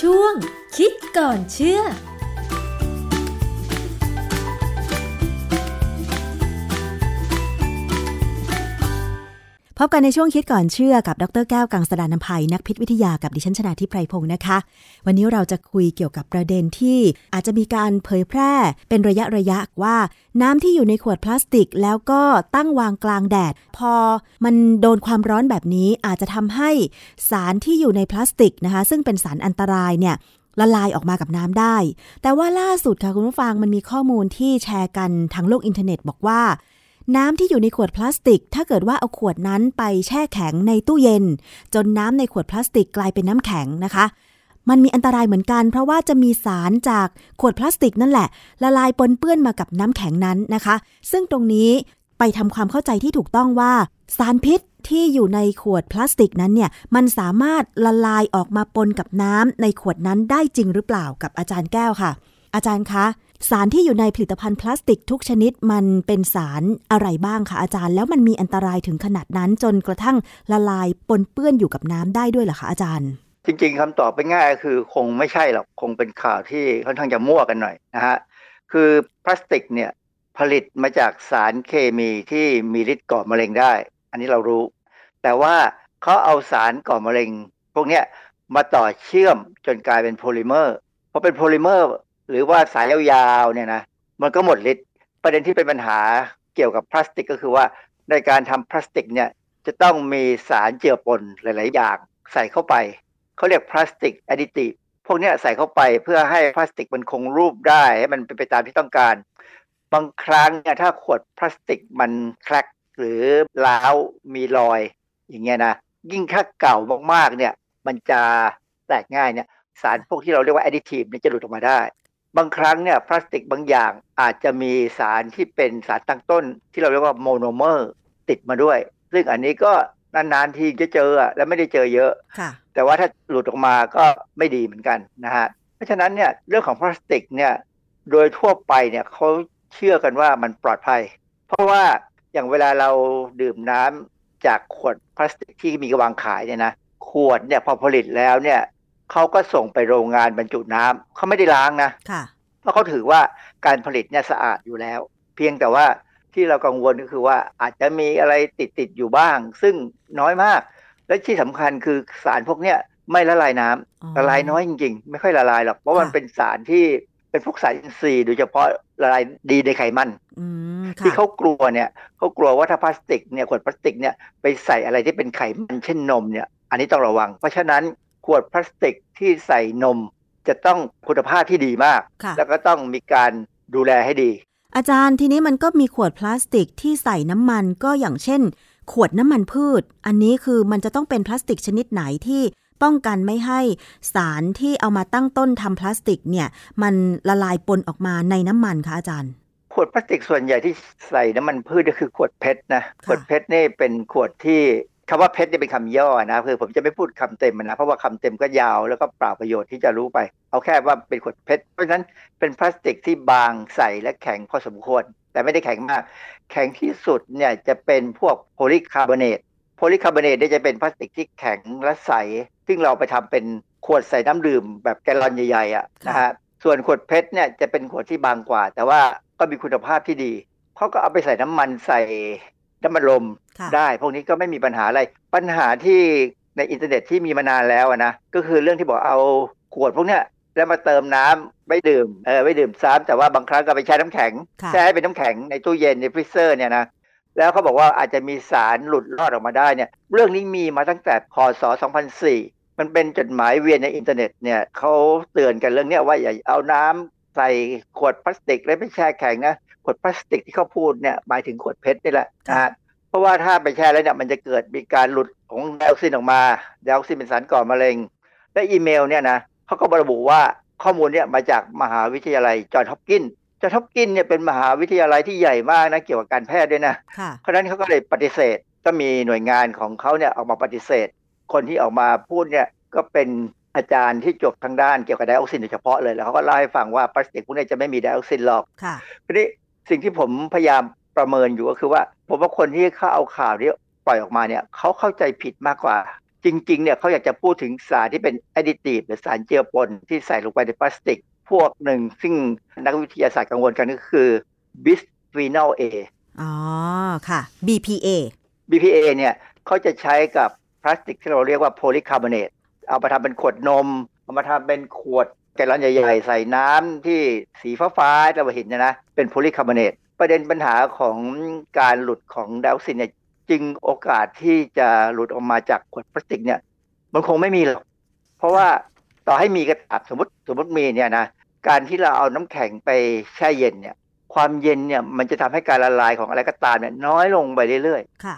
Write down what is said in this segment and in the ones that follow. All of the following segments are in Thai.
ช่วงคิดก่อนเชื่อ พบกันในช่วงคิดก่อนเชื่อกับดรแก้วกังสดานนภัยนักพิษวิทยากับดิฉันชนาทิพไพรพงศ์นะคะ วันนี้เราจะคุยเกี่ยวกับประเด็นที่อาจจะมีการเผยแพร่เป็นระยะระยะว่า น้ำที่อยู่ในขวดพลาสติก แล้วก็ตั้งวางกลางแดด พอมันโดนความร้อนแบบนี้อาจจะทำให้สารที่อยู่ในพลาสติกนะคะ ซึ่งเป็นสารอันตรายเนี่ยละลายออกมากับน้ำได้ แต่ว่าล่าสุดค่ะคุณผู้ฟังมันมีข้อมูลที่แชร์กันทางโลกอินเทอร์เน็ตบอกว่า น้ำที่อยู่ในขวดพลาสติก ถ้าเกิดว่าเอาขวดนั้นไปแช่แข็งในตู้เย็น จนน้ำในขวดพลาสติกกลายเป็นน้ำแข็งนะคะ มันมีอันตรายเหมือนกัน เพราะว่าจะมีสารจากขวดพลาสติกนั่นแหละ ละลายปนเปื้อนมากับน้ำแข็งนั้นนะคะ ซึ่งตรงนี้ไปทำความเข้าใจที่ถูกต้องว่าสารพิษที่อยู่ในขวดพลาสติกนั้นเนี่ยมันสามารถละลายออกมาปนกับน้ำในขวดนั้นได้จริงหรือเปล่ากับอาจารย์แก้วค่ะ อาจารย์คะ สารที่อยู่ในผลิตภัณฑ์พลาสติกทุกชนิดมันเป็นสารอะไรบ้างคะอาจารย์ แล้วมันมีอันตรายถึงขนาดนั้นจนกระทั่งละลายปนเปื้อนอยู่กับน้ำได้ด้วยเหรอคะอาจารย์ จริง ๆคำตอบไปง่ายคือคงไม่ใช่หรอกคงเป็นข่าวที่ค่อนข้างจะมั่วกันหน่อยนะฮะคือพลาสติกเนี่ยผลิตมาจากสารเคมีที่มีฤทธิ์ก่อมะเร็งได้ อันนี้เรารู้ แต่ว่าเขาเอาสารก่อมะเร็ง พวกนี้มาต่อเชื่อมจนกลายเป็นโพลิเมอร์พอเป็นโพลิเมอร์ หรือว่าสายยาวๆเนี่ยนะมันก็หมดฤทธิ์ประเด็นที่เป็นปัญหาเกี่ยวกับพลาสติกก็คือว่าในการทำพลาสติกเนี่ยจะต้องมีสารเจือปนหลาย ๆ อย่างใส่เข้าไปเขาเรียก plastic additiveพวกนี้ใส่เข้าไปเพื่อให้พลาสติกมันคงรูปได้ให้มันเป็นไปตามที่ต้องการ บางครั้งเนี่ยถ้าขวดพลาสติกมัน crack หรือร้าวมีรอย อย่างเงี้ยนะยิ่งถ้าเก่ามากๆเนี่ยมันจะแตกง่ายเนี่ยสารพวกที่เราเรียกว่า additive เนี่ยจะหลุดออกมาได้ บางครั้งเนี่ยพลาสติกบางอย่างอาจจะมีสารที่เป็นสารตั้งต้น ที่เราเรียกว่าโมโนเมอร์ติดมาด้วย ซึ่งอันนี้ก็นานๆทีจะเจอแล้วไม่ได้เจอเยอะแต่ว่าถ้าหลุดออกมาก็ไม่ดีเหมือนกันนะฮะเพราะฉะนั้นเนี่ยเรื่องของพลาสติกเนี่ยโดยทั่วไปเนี่ยเขาเชื่อกันว่ามันปลอดภัย เพราะว่าอย่างเวลาเราดื่มน้ำจากขวดพลาสติกที่มีกระวางขายเนี่ยนะขวดเนี่ยพอผลิตแล้วเนี่ย เขาก็ส่งไปโรงงานบรรจุน้ำเขาไม่ได้ล้างนะเพราะเขาถือว่าการผลิตเนี่ยสะอาดอยู่แล้ว เพียงแต่ว่าที่เรากังวลก็คือว่าอาจจะมีอะไรติดติดอยู่บ้าง ซึ่งน้อยมาก และที่สำคัญคือสารพวกเนี้ยไม่ละลายน้ำละลายน้อยจริงๆ ไม่ค่อยละลายหรอกเพราะมันเป็นสารที่เป็นพวกสารอินทรีย์โดยเฉพาะละลายดีในไขมันที่เขากลัวเนี่ยเขากลัวว่าถ้าพลาสติกเนี่ยขวดพลาสติกเนี่ยไปใส่อะไรที่เป็นไขมันเช่นนมเนี่ย อันนี้ต้องระวัง เพราะฉะนั้น ขวดพลาสติกที่ใส่นมจะต้องคุณภาพที่ดีมาก แล้วก็ต้องมีการดูแลให้ดี อาจารย์ทีนี้มันก็มีขวดพลาสติกที่ใส่น้ำมันก็อย่างเช่น ขวดน้ำมันพืช อันนี้คือมันจะต้องเป็นพลาสติกชนิดไหนที่ป้องกันไม่ให้สารที่เอามาตั้งต้นทำพลาสติกเนี่ย มันละลายปนออกมาในน้ำมันคะอาจารย์ ขวดพลาสติกส่วนใหญ่ที่ใส่น้ำมันพืชก็คือขวดเพชรนะขวดเพชรนี่เป็นขวดที่ คำว่าเพชรเนี่ยเป็นคำย่อนะคือผมจะไม่พูดคำเต็มนะเพราะว่าคำเต็มก็ยาวแล้วก็เปล่าประโยชน์ที่จะรู้ไป เอาแค่ว่าเป็นขวด PET เพราะฉะนั้นเป็นพลาสติกที่บางใสและแข็งพอสมควร แต่ไม่ได้แข็งมาก แข็งที่สุดเนี่ยจะเป็นพวกโพลีคาร์บอเนตโพลีคาร์บอเนตเนี่ยจะเป็นพลาสติกที่แข็งและใส ซึ่งเราไปทำเป็นขวดใส่น้ำดื่มแบบแกลลอนใหญ่ๆอะนะฮะส่วนขวด PET เนี่ยจะเป็นขวดที่บางกว่า แต่ว่าก็มีคุณภาพที่ดีเขาก็เอาไปใส่น้ำมันใส่ น้ำอัดลมได้ พวกนี้ก็ไม่มีปัญหาอะไร ปัญหาที่ในอินเทอร์เน็ตที่มีมานานแล้วนะก็คือเรื่องที่บอกเอาขวดพวกเนี้ยแล้วมาเติมน้ำไม่ดื่มเออไม่ดื่มซ้ำแต่ว่าบางครั้งก็ไปใช้น้ำแข็งแช่ให้เป็นน้ำแข็งในตู้เย็นใน freezer เนี่ยนะแล้วเขาบอกว่าอาจจะมีสารหลุดรอดออกมาได้เนี่ยเรื่องนี้มีมาตั้งแต่พศ 2004 มันเป็นจดหมายเวียนในอินเทอร์เน็ตเนี่ยเขาเตือนกันเรื่องเนี้ยว่าอย่าเอาน้ำใส่ขวดพลาสติกแล้วไปแช่แข็งนะ ขวดพลาสติกที่เขาพูดเนี่ยหมายถึงขวด PET นี่แหละนะฮะเพราะว่าถ้าไปแช่แล้วเนี่ยมันจะเกิดมีการหลุดของไดออกซินออกมาไดออกซินเป็นสารก่อมะเร็ง และอีเมลเนี่ยนะเขาก็ระบุว่าข้อมูลเนี่ยมาจากมหาวิทยาลัยจอห์นฮอปกินจอห์นฮอปกินเนี่ยเป็นมหาวิทยาลัยที่ใหญ่มากนะเกี่ยวกับการแพทย์ด้วยนะเพราะนั้นเขาก็เลยปฏิเสธก็มีหน่วยงานของเขาเนี่ยออกมาปฏิเสธ คนที่ออกมาพูดเนี่ยก็เป็นอาจารย์ที่จบทางด้านเกี่ยวกับไดออกซินโดยเฉพาะเลยแล้วเขาก็เล่าให้ฟังว่าพลาสติกพวกนี้จะไม่มีไดออกซินหรอกทีนี้ สิ่งที่ผมพยายามประเมินอยู่ก็คือว่า ผมว่าคนที่เขาเอาข่าวนี้ปล่อยออกมาเนี่ยเขาเข้าใจผิดมากกว่า จริง ๆ เนี่ยเขาอยากจะพูดถึงสารที่เป็น additive หรือสารเจือปนที่ใส่ลงไปในพลาสติก พวกหนึ่ง ซึ่งนักวิทยาศาสตร์กังวลกันก็คือบิสฟีนอลเออ๋อค่ะ BPA BPA เนี่ยเขาจะใช้กับพลาสติกที่เราเรียกว่าโพลีคาร์บอเนตเอามาทำเป็นขวดนม เอามาทำเป็นขวดแกลลอนใหญ่ๆ ใส่น้ำที่สีฟ้าๆเราเห็นนะนะเป็นโพลีคาร์บอเนตประเด็นปัญหาของการหลุดของไดออกซินเนี่ยจึงโอกาสที่จะหลุดออกมาจากขวดพลาสติกเนี่ย มันคงไม่มีหรอกเพราะว่าต่อให้มีกระตาบสมมติสมมติมีเนี่ยนะการที่เราเอาน้ำแข็งไปแช่เย็นเนี่ย ความเย็นเนี่ยมันจะทำให้การละลายของอะไรก็ตามเนี่ยน้อยลงไปเรื่อยๆค่ะ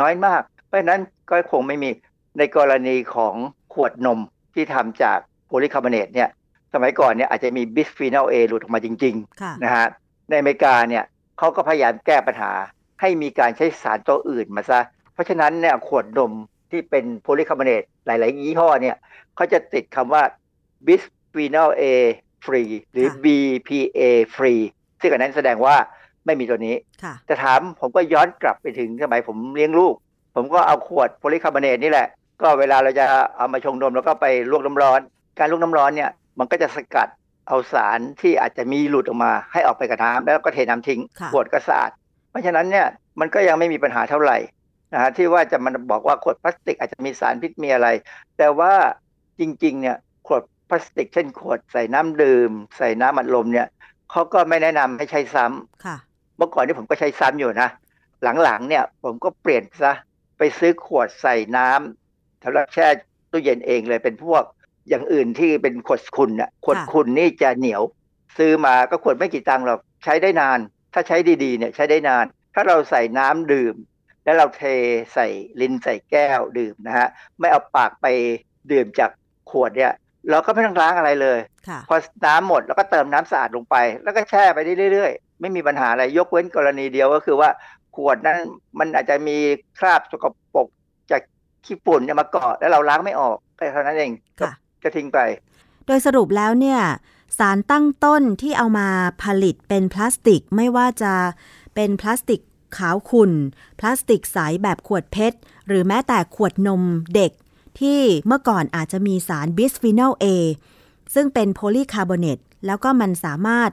น้อยมาก เพราะฉะนั้นก็คงไม่มีในกรณีของขวดนมที่ทำจากโพลีคาร์บอเนตเนี่ย สมัยก่อนเนี่ยอาจจะมี bisphenol A หลุดออกมาจริงค่ะๆนะฮะในอเมริกาเนี่ยเขาก็พยายามแก้ปัญหาให้มีการใช้สารตัวอื่นมาซะ เพราะฉะนั้นเนี่ยขวดนมที่เป็นโพลีคาร์บอเนตหลาย ๆ ยี่ห้อเนี่ยเขาจะติดคำว่า bisphenol A free หรือค่ะ BPA free ซึ่งอันนั้นแสดงว่าไม่มีตัวนี้ค่ะแต่ถามผมก็ย้อนกลับไปถึงสมัยผมเลี้ยงลูก ผมก็เอาขวดโพลีคาร์บอเนตนี่แหละ ก็เวลาเราจะเอามาชงนมแล้วก็ไปลวกน้ำร้อน การลวกน้ำร้อนเนี่ย มันก็จะสกัดเอาสารที่อาจจะมีหลุดออกมาให้ออกไปกับน้ำแล้วก็เทน้ำทิ้งค่ะขวดก็สะอาด เพราะฉะนั้นเนี่ยมันก็ยังไม่มีปัญหาเท่าไหร่นะฮะที่ว่าจะมันบอกว่าขวดพลาสติกอาจจะมีสารพิษมีอะไร แต่ว่าจริงๆเนี่ยขวดพลาสติก เช่นขวดใส่น้ำดื่ม ใส่น้ำอัดลมเนี่ยเขาก็ไม่แนะนำให้ใช้ซ้ำค่ะ เมื่อก่อนที่ผมก็ใช้ซ้ำอยู่นะ หลังๆเนี่ยผมก็เปลี่ยนซะไปซื้อขวดใส่น้ำสำหรับแช่ตู้เย็นเองเลยเป็นพวก อย่างอื่นที่เป็นขวดคุณน่ะขวดค่ะคุณนี่จะเหนียว ซื้อมาก็ขวดไม่กี่ตังค์หรอกใช้ได้นาน ถ้าใช้ดีๆเนี่ยใช้ได้นาน ถ้าเราใส่น้ำดื่ม แล้วเราเทใส่ลินใส่แก้วดื่มนะฮะไม่เอาปากไปดื่มจากขวดเนี่ยเราก็ไม่ต้องล้างอะไรเลยค่ะพอน้ำหมดแล้วก็เติมน้ำสะอาดลงไป แล้วก็แช่ไปได้เรื่อยๆ ไม่มีปัญหาอะไร ยกเว้นกรณีเดียวก็คือว่า ขวดนั้นมันอาจจะมีคราบสกปรกจากขี้ฝุ่นเนี่ยมาเกาะแล้วเราล้างไม่ออกแค่เท่านั้นเอง ก็ค่ะทิ้งไป โดยสรุปแล้วเนี่ยสารตั้งต้นที่เอามาผลิตเป็นพลาสติกไม่ว่าจะเป็นพลาสติกขาวขุ่น พลาสติกใสแบบขวดเพชร หรือแม้แต่ขวดนมเด็ก ที่เมื่อก่อนอาจจะมีสารบิสฟีนอล A ซึ่งเป็นโพลีคาร์บอเนตแล้วก็มันสามารถ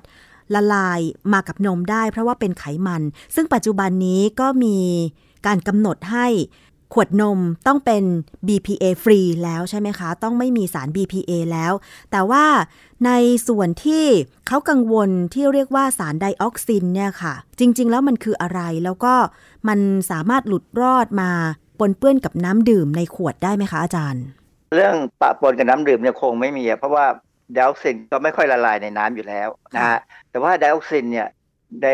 ละลายมากับนมได้เพราะว่าเป็นไขมัน ซึ่งปัจจุบันนี้ก็มีการกำหนดให้ ขวดนมต้องเป็น BPA ฟรีแล้วใช่ไหมคะ ต้องไม่มีสาร BPA แล้ว แต่ว่าในส่วนที่เขากังวลที่เรียกว่าสารไดออกซินเนี่ยค่ะ จริง ๆ แล้วมันคืออะไรแล้วก็มันสามารถหลุดรอดมาปนเปื้อนกับน้ำดื่มในขวดได้ไหมคะอาจารย์ เรื่องปะปนกับน้ำดื่มเนี่ยคงไม่มีอะเพราะว่าไดออกซินก็ไม่ค่อยละลายในน้ำอยู่แล้วนะฮะแต่ว่าไดออกซินเนี่ยใน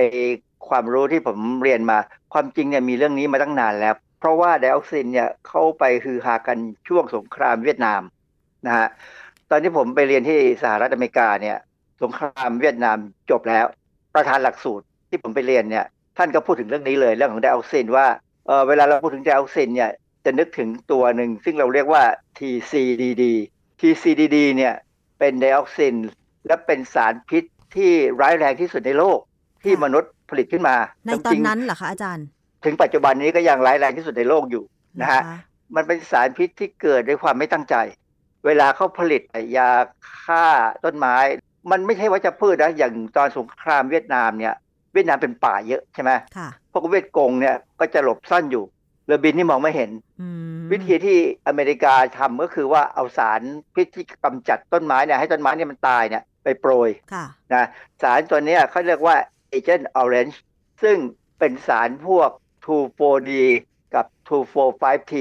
ความรู้ที่ผมเรียนมา ความจริงเนี่ยมีเรื่องนี้มาตั้งนานแล้ว เพราะว่าไดออกซินเนี่ยเข้าไปฮือฮากันช่วงสงครามเวียดนามนะฮะตอนที่ผมไปเรียนที่สหรัฐอเมริกาเนี่ยสงครามเวียดนามจบแล้ว ประธานหลักสูตรที่ผมไปเรียนเนี่ยท่านก็พูดถึงเรื่องนี้เลยเรื่องของไดออกซินว่าเออเวลาเราพูดถึงไดออกซินเนี่ยจะนึกถึงตัวหนึ่งซึ่งเราเรียกว่า TCDD TCDD เนี่ยเป็นไดออกซินและเป็นสารพิษที่ร้ายแรงที่สุดในโลกที่มนุษย์ผลิตขึ้นมา ในตอนนั้นเหรอคะอาจารย์ ถึงปัจจุบันนี้ก็ยังร้ายแรงที่สุดในโลกอยู่นะฮะคมันเป็นสารพิษที่เกิดด้วยความไม่ตั้งใจ เวลาเขาผลิตยาฆ่าต้นไม้ มันไม่ใช่ว่าจะพืชนะอย่างตอนสงครามเวียดนามเนี่ย เวียดนามเป็นป่าเยอะใช่ไหมค่ะพวกเวียดกงเนี่ยก็จะหลบซ่อนอยู่เรือบินนี่มองไม่เห็นอืมวิธีที่อเมริกาทำก็คือว่าเอาสารพิษที่กำจัดต้นไม้เนี่ยให้ต้นไม้เนี่ยมันตายเนี่ยไปโปรยค่ะนะสารตัวเนี้ยเขาเรียกว่า Agent Orange ซึ่งเป็นสารพวก 2,4-D กับ 2,4,5-T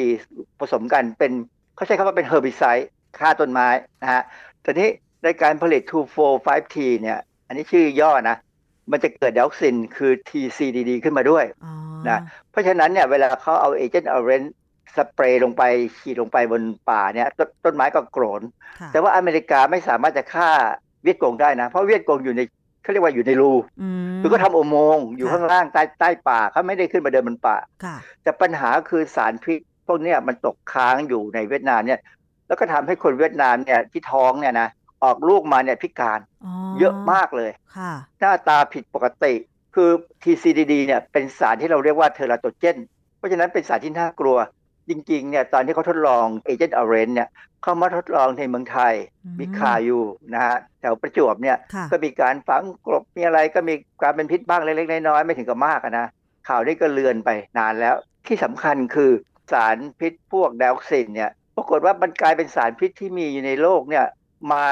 ผสมกันเป็นเขาใช้คำว่าเป็น herbicide ฆ่าต้นไม้นะฮะตอนนี้ในการผลิต 2,4,5-T เนี่ย อันนี้ชื่อย่อนะ มันจะเกิดไดออกซินคือ TCDD ขึ้นมาด้วยอ๋อนะเพราะฉะนั้นเนี่ยเวลาเขาเอา Agent Orange สเปรย์ลงไปฉีดลงไปบนป่าเนี่ยต้นต้นไม้ก็โกร๋นค่ะแต่ว่าอเมริกาไม่สามารถจะฆ่าเวียดกงได้นะ เพราะเวียดกงอยู่ใน เขาเรียกว่าอยู่ในรูอืมคือก็ทำอุโมงค์อยู่ค่ะข้างล่างใต้ใต้ป่าเขาไม่ได้ขึ้นมาเดินบนป่าค่ะแต่ปัญหาคือสารพิษพวกเนี้ยมันตกค้างอยู่ในเวียดนามเนี่ย แล้วก็ทำให้คนเวียดนามเนี่ยที่ท้องเนี่ยนะออกลูกมาเนี่ยพิการอ๋อเยอะมากเลยค่ะหน้าตาผิดปกติคือ TCDD เนี่ยเป็นสารที่เราเรียกว่าเทอราโตเจน เพราะฉะนั้นเป็นสารที่น่ากลัว จริงๆเนี่ยตอนที่เขาทดลองเอเจนต์ออเรนเนี่ยเขามาทดลองในเมืองไทยมีข่าวอยู่นะฮะแถวประจวบเนี่ยค่ะก็มีการฝังกลบมีอะไรก็มีการเป็นพิษบ้างเล็กๆน้อยๆไม่ถึงกับมากอะนะข่าวนี้ก็เลือนไปนานแล้ว ที่สำคัญคือสารพิษพวกไดออกซินเนี่ยปรากฏว่ามันกลายเป็นสารพิษที่มีอยู่ในโลกเนี่ยมา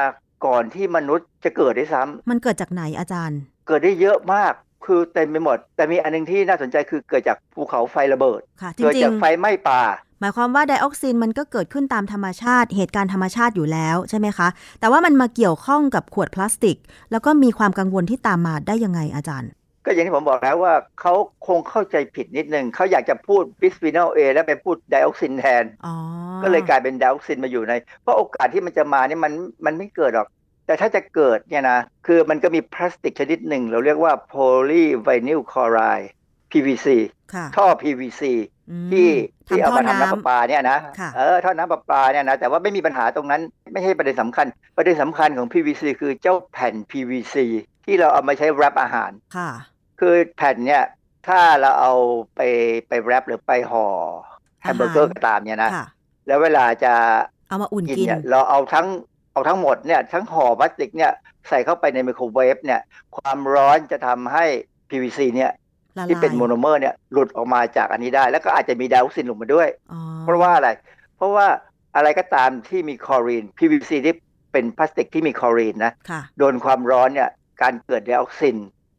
ก่อนที่มนุษย์จะเกิดได้ซ้ำมันเกิดจากไหนอาจารย์ เกิดได้เยอะมากคือเต็มไปหมด แต่มีอันหนึงที่น่าสนใจคือเกิดจากภูเขาไฟระเบิดค่ะจเกิดริจางกไฟไหม้ป่าๆ หมายความว่าไดออกซินมันก็เกิดขึ้นตามธรรมชาติ เหตุการณ์ธรรมชาติอยู่แล้วใช่ไหมคะ แต่ว่ามันมาเกี่ยวข้องกับขวดพลาสติก แล้วก็มีความกังวลที่ตามมาได้ยังไงอาจารย์ ก็อย่างที่ผมบอกแล้วว่าเขาคงเข้าใจผิดนิดนึงเขาอยากจะพูด bisphenol A แล้วไปพูดไดออกซินแทนอ๋อก็เลยกลายเป็นไดออกซินมาอยู่ใน เพราะโอกาสที่มันจะมาเนี่ยมันมันไม่เกิดหรอก แต่ถ้าจะเกิดเนี่ยนะคือมันก็มีพลาสติกชนิดหนึ่งเราเรียกว่าโพลีไวนิลคลอไรด์ PVC ค่ะท่อ PVC อืม ที่ที่เอาท่อมาทำน้ำประปาเนี่ยนะค่ะเออท่อน้ำประปาเนี่ยนะแต่ว่าไม่มีปัญหาตรงนั้น ไม่ใช่ประเด็นสำคัญ ประเด็นสำคัญของ PVC คือเจ้าแผ่น PVC ที่เราเอามาใช้ wrap อาหารค่ะ คือแผ่นเนี่ยถ้าเราเอาไปไป wrap หรือไปห่อแฮมเบอร์เกอร์ก็ตามเนี่ยนะค่ะแล้วเวลาจะเอามาอุ่นกินกินเนี่ยเราเอาทั้งเอาทั้งหมดเนี่ยทั้งห่อพลาสติกเนี่ยใส่เข้าไปในไมโครเวฟเนี่ยความร้อนจะทำให้ PVC เนี่ยละลาย ที่เป็นโมโนเมอร์เนี่ยหลุดออกมาจากอันนี้ได้ แล้วก็อาจจะมีไดออกซินลงมาด้วยอ๋อเพราะว่าอะไร เพราะว่าอะไรก็ตามที่มีคลอรีน PVC ที่เป็นพลาสติกที่มีคลอรีนนะค่ะโดนความร้อนเนี่ยการเกิดไดออกซิน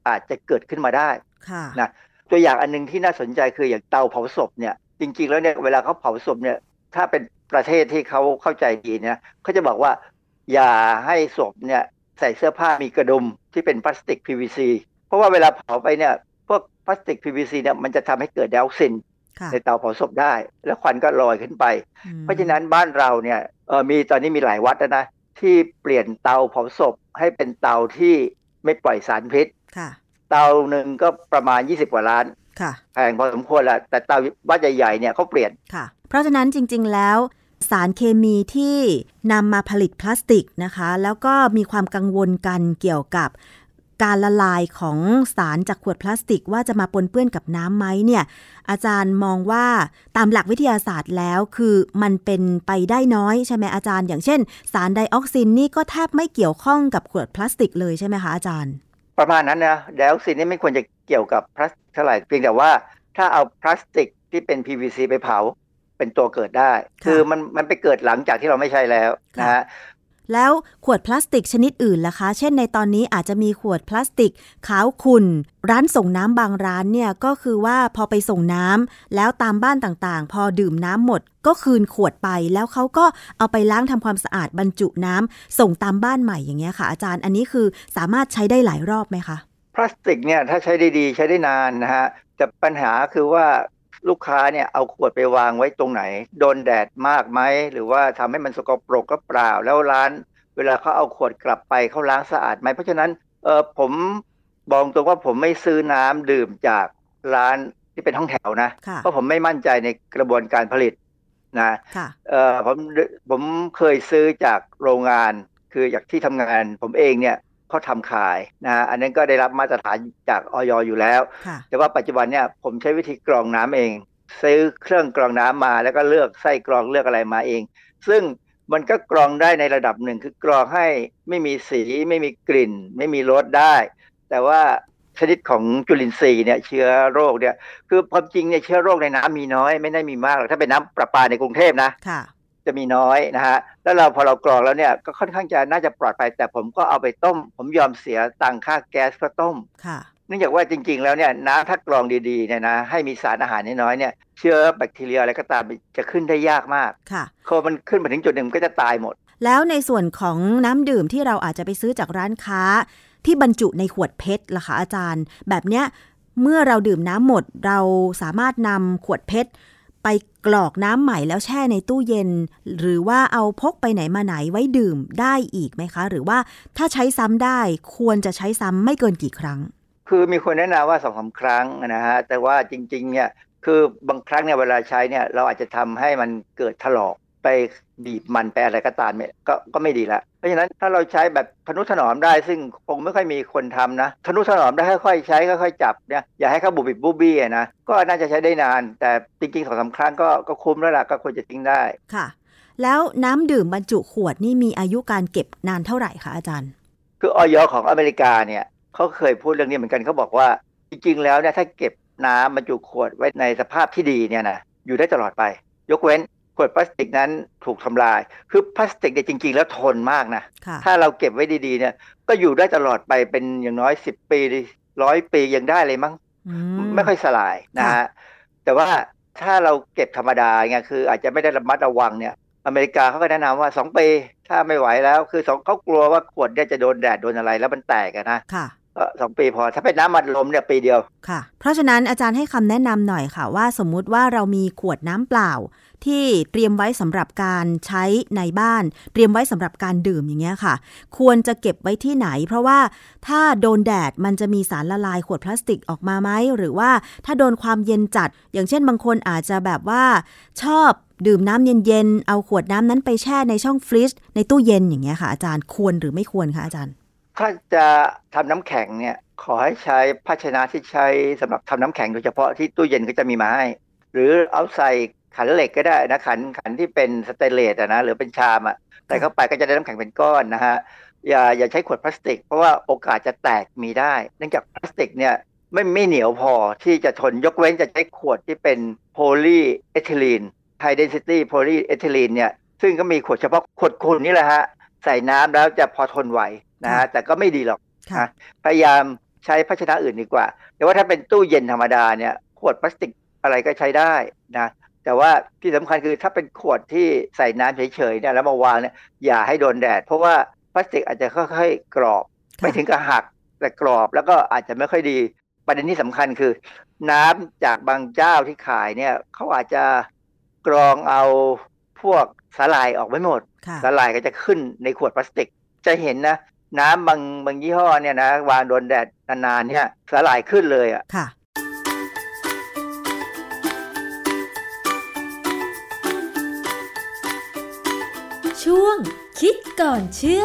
อาจจะเกิดขึ้นมาได้ค่ะนะตัวอย่างอันหนึ่งที่น่าสนใจคืออย่างเตาเผาศพเนี่ยจริง ๆ แล้วเนี่ยเวลาเขาเผาศพเนี่ยถ้าเป็นประเทศที่เขาเข้าใจดีเนี่ยเขาจะบอกว่าอย่าให้ศพเนี่ยใส่เสื้อผ้ามีกระดุมที่เป็นพลาสติก PVC เพราะว่าเวลาเผาไปเนี่ย พวกพลาสติก PVC เนี่ยมันจะทำให้เกิดไดออกซินค่ะในเตาเผาศพได้ แล้วควันก็ลอยขึ้นไปอืมเพราะฉะนั้นบ้านเราเนี่ยเออมีตอนนี้มีหลายวัดแล้วนะ ที่เปลี่ยนเตาเผาศพให้เป็นเตาที่ไม่ปล่อยสารพิษค่ะเตาหนึ่งก็ประมาณ 20 กว่าล้านค่ะแพงพอสมควรแหละแต่เตาวัดใหญ่ๆเนี่ยเขาเปลี่ยนค่ะเพราะฉะนั้นจริง ๆแล้วสารเคมีที่นำมาผลิตพลาสติกนะคะ แล้วก็มีความกังวลกันเกี่ยวกับ การละลายของสารจากขวดพลาสติกว่าจะมาปนเปื้อนกับน้ำไหมเนี่ย อาจารย์มองว่าตามหลักวิทยาศาสตร์แล้วคือมันเป็นไปได้น้อยใช่ไหมอาจารย์ อย่างเช่น สารไดออกซินนี่ก็แทบไม่เกี่ยวข้องกับขวดพลาสติกเลยใช่ไหมคะอาจารย์ ประมาณนั้นนะไดออกซินนี่ไม่ควรจะเกี่ยวกับพลาสติกเท่าไหร่เพียงแต่ว่าถ้าเอาพลาสติกที่เป็น PVC ไปเผาเป็นตัวเกิดได้ค่ะคือมันมันไปเกิดหลังจากที่เราไม่ใช่แล้วนะฮะ แล้วขวดพลาสติกชนิดอื่นล่ะคะ เช่นในตอนนี้อาจจะมีขวดพลาสติกขาวขุ่น ร้านส่งน้ำบางร้านเนี่ยก็คือว่าพอไปส่งน้ำแล้วตามบ้านต่างๆ พอดื่มน้ำหมดก็คืนขวดไปแล้วเขาก็เอาไปล้างทำความสะอาดบรรจุน้ำส่งตามบ้านใหม่อย่างเงี้ยค่ะ อาจารย์อันนี้คือสามารถใช้ได้หลายรอบไหมคะพลาสติกเนี่ยถ้าใช้ได้ดีใช้ได้นานนะฮะแต่ปัญหาคือว่า ลูกค้าเนี่ยเอาขวดไปวางไว้ตรงไหน โดนแดดมากไหมหรือว่าทำให้มันสกปรกก็เปล่า แล้วร้าน เวลาเขาเอาขวดกลับไปเขาล้างสะอาดไหมเพราะฉะนั้นเออผมบอกตรงว่าผมไม่ซื้อน้ำดื่มจากร้านที่เป็นห้องแถวนะค่ะเพราะผมไม่มั่นใจในกระบวนการผลิตนะค่ะเออผมผมเคยซื้อจากโรงงานคือจากที่ทำงาน ผมเองเนี่ย เขาทำขายนะอันนั้นก็ได้รับมาตรฐานจากออยอยู่แล้วค่ะแต่ว่าปัจจุบันเนี่ยผมใช้วิธีกรองน้ำเอง ซื้อเครื่องกรองน้ำมาแล้วก็เลือกไส้กรองเลือกอะไรมาเอง ซึ่งมันก็กรองได้ในระดับหนึ่งคือกรองให้ไม่มีสีไม่มีกลิ่น ไม่มีรสได้ แต่ว่าชนิดของจุลินทรีย์เนี่ยเชื้อโรคเนี่ยคือความจริงเนี่ยเชื้อโรคในน้ำมีน้อยไม่ได้มีมากหรอกถ้าเป็นน้ำประปาในกรุงเทพนะค่ะ จะมีน้อยนะฮะแล้วเราพอเรากรองแล้วเนี่ยก็ค่อนข้างจะน่าจะปลอดภัยแต่ผมก็เอาไปต้ม ผมยอมเสียตังค่าแก๊สเพื่อต้มค่ะเนื่องจากว่าจริง ๆ แล้วเนี่ยน้ำถ้ากรองดีๆเนี่ยนะให้มีสารอาหารน้อยๆเนี่ยเชื้อแบคทีเรียอะไรก็ตามจะขึ้นได้ยากมากค่ะพอมันขึ้นมาถึงจุดหนึ่งมันก็จะตายหมด แล้วในส่วนของน้ำดื่มที่เราอาจจะไปซื้อจากร้านค้า ที่บรรจุในขวดเพชรล่ะคะอาจารย์ แบบเนี้ยเมื่อเราดื่มน้ำหมดเราสามารถนำขวดเพชร ไปกรอกน้ำใหม่แล้วแช่ในตู้เย็น หรือว่าเอาพกไปไหนมาไหนไว้ดื่มได้อีกไหมคะ หรือว่าถ้าใช้ซ้ำได้ควรจะใช้ซ้ำไม่เกินกี่ครั้ง คือมีคนแนะนำว่าสองสาครั้งนะฮะแต่ว่าจริงๆเนี่ยคือบางครั้งเนี่ยเวลาใช้เนี่ยเราอาจจะทำให้มันเกิดถลอกไปบีบมันไปอะไรก็ตามเนี่ยก็ก็ไม่ดีละ ราะฉะนั้นถ้าเราใช้แบบทนุถนอมได้ซึ่งคงไม่ค่อยมีคนทำนะทนุถนอมได้ค่อยๆใช้ค่อยๆจับเนี่ยอย่าให้เขาบุบบิบบูบี้นะก็น่าจะใช้ได้นาน แต่จริงๆสองสาครั้งก็ก็คุ้มแล้วล่ะก็ควรจะทิ้งได้ค่ะ แล้วน้ำดื่มบรรจุขวดนี่มีอายุการเก็บนานเท่าไหร่คะอาจารย์ คือออยของอเมริกาเนี่ยเขาเคยพูดเรื่องนี้เหมือนกันเขาบอกว่า จริงๆแล้วเนี่ยถ้าเก็บน้ำบรรจุขวดไว้ในสภาพที่ดีเนี่ยนะอยู่ได้ตลอดไป ยกเว้น ขวดพลาสติกนั้นถูกทำลาย คือพลาสติกเนี่ยจริง ๆ แล้วทนมากนะ ถ้าเราเก็บไว้ดีๆเนี่ย ก็อยู่ได้ตลอดไปเป็นอย่างน้อยสิบปีร้อยปียังได้เลยมั้ง ไม่ค่อยสลายนะฮะ แต่ว่าถ้าเราเก็บธรรมดาไงคืออาจจะไม่ได้ระมัดระวังเนี่ย อเมริกาเขาก็แนะนำว่าสองปี ถ้าไม่ไหวแล้ว คือสองเขากลัวว่าขวดเนี่ยจะโดนแดดโดนอะไรแล้วมันแตกนะค่ะสองปีพอถ้าเป็นน้ำมันลมเนี่ยปีเดียวค่ะ เพราะฉะนั้นอาจารย์ให้คำแนะนำหน่อยค่ะ ว่าสมมุติว่าเรามีขวดน้ำเปล่า ที่เตรียมไว้สำหรับการใช้ในบ้าน เตรียมไว้สำหรับการดื่มอย่างเงี้ยค่ะ ควรจะเก็บไว้ที่ไหน เพราะว่าถ้าโดนแดดมันจะมีสารละลายขวดพลาสติกออกมาไหมหรือว่าถ้าโดนความเย็นจัด อย่างเช่นบางคนอาจจะแบบว่าชอบดื่มน้ำเย็นๆ เอาขวดน้ำนั้นไปแช่ในช่องฟรีซในตู้เย็นอย่างเงี้ยค่ะอาจารย์ควรหรือไม่ควรคะอาจารย์ ถ้าจะทำน้ำแข็งเนี่ยขอให้ใช้ภาชนะที่ใช้สำหรับทำน้ำแข็งโดยเฉพาะที่ตู้เย็นก็จะมีมาให้ หรือเอาใส่ ขันเหล็กก็ได้นะขันขันที่เป็นสเตนเลสนะหรือเป็นชามอะใส่เข้าไปก็จะได้น้ำแข็งเป็นก้อนนะฮะอย่าอย่าใช้ขวดพลาสติก เพราะว่าโอกาสจะแตกมีได้ เนื่องจากพลาสติกเนี่ยไม่ไม่เหนียวพอที่จะทนยกเว้นจะใช้ขวดที่เป็นโพลีเอทิลีน high density โพลีเอทิลีนเนี่ยซึ่งก็มีขวดเฉพาะขวดคุณนี่แหละฮะใส่น้ำแล้วจะพอทนไหวนะฮะแต่ก็ไม่ดีหรอกนะพยายามใช้ภาชนะอื่นดีกว่า แต่ว่าถ้าเป็นตู้เย็นธรรมดาเนี่ยขวดพลาสติกอะไรก็ใช้ได้นะ แต่ว่าที่สำคัญคือถ้าเป็นขวดที่ใส่น้ำเฉยๆเนี่ยแล้วมาวางเนี่ยอย่าให้โดนแดด เพราะว่าพลาสติกอาจจะค่อยๆกรอบ ไม่ถึงกับหักแต่กรอบแล้วก็อาจจะไม่ค่อยดีประเด็นที่สำคัญคือ น้ำจากบางเจ้าที่ขายเนี่ยเขาอาจจะกรองเอาพวกสาลายออกไม่หมดสาลายก็จะขึ้นในขวดพลาสติก จะเห็นนะน้ำบางบางยี่ห้อเนี่ยนะวางโดนแดดนานๆเนี่ยสลายขึ้นเลยอะ คิดก่อนเชื่อ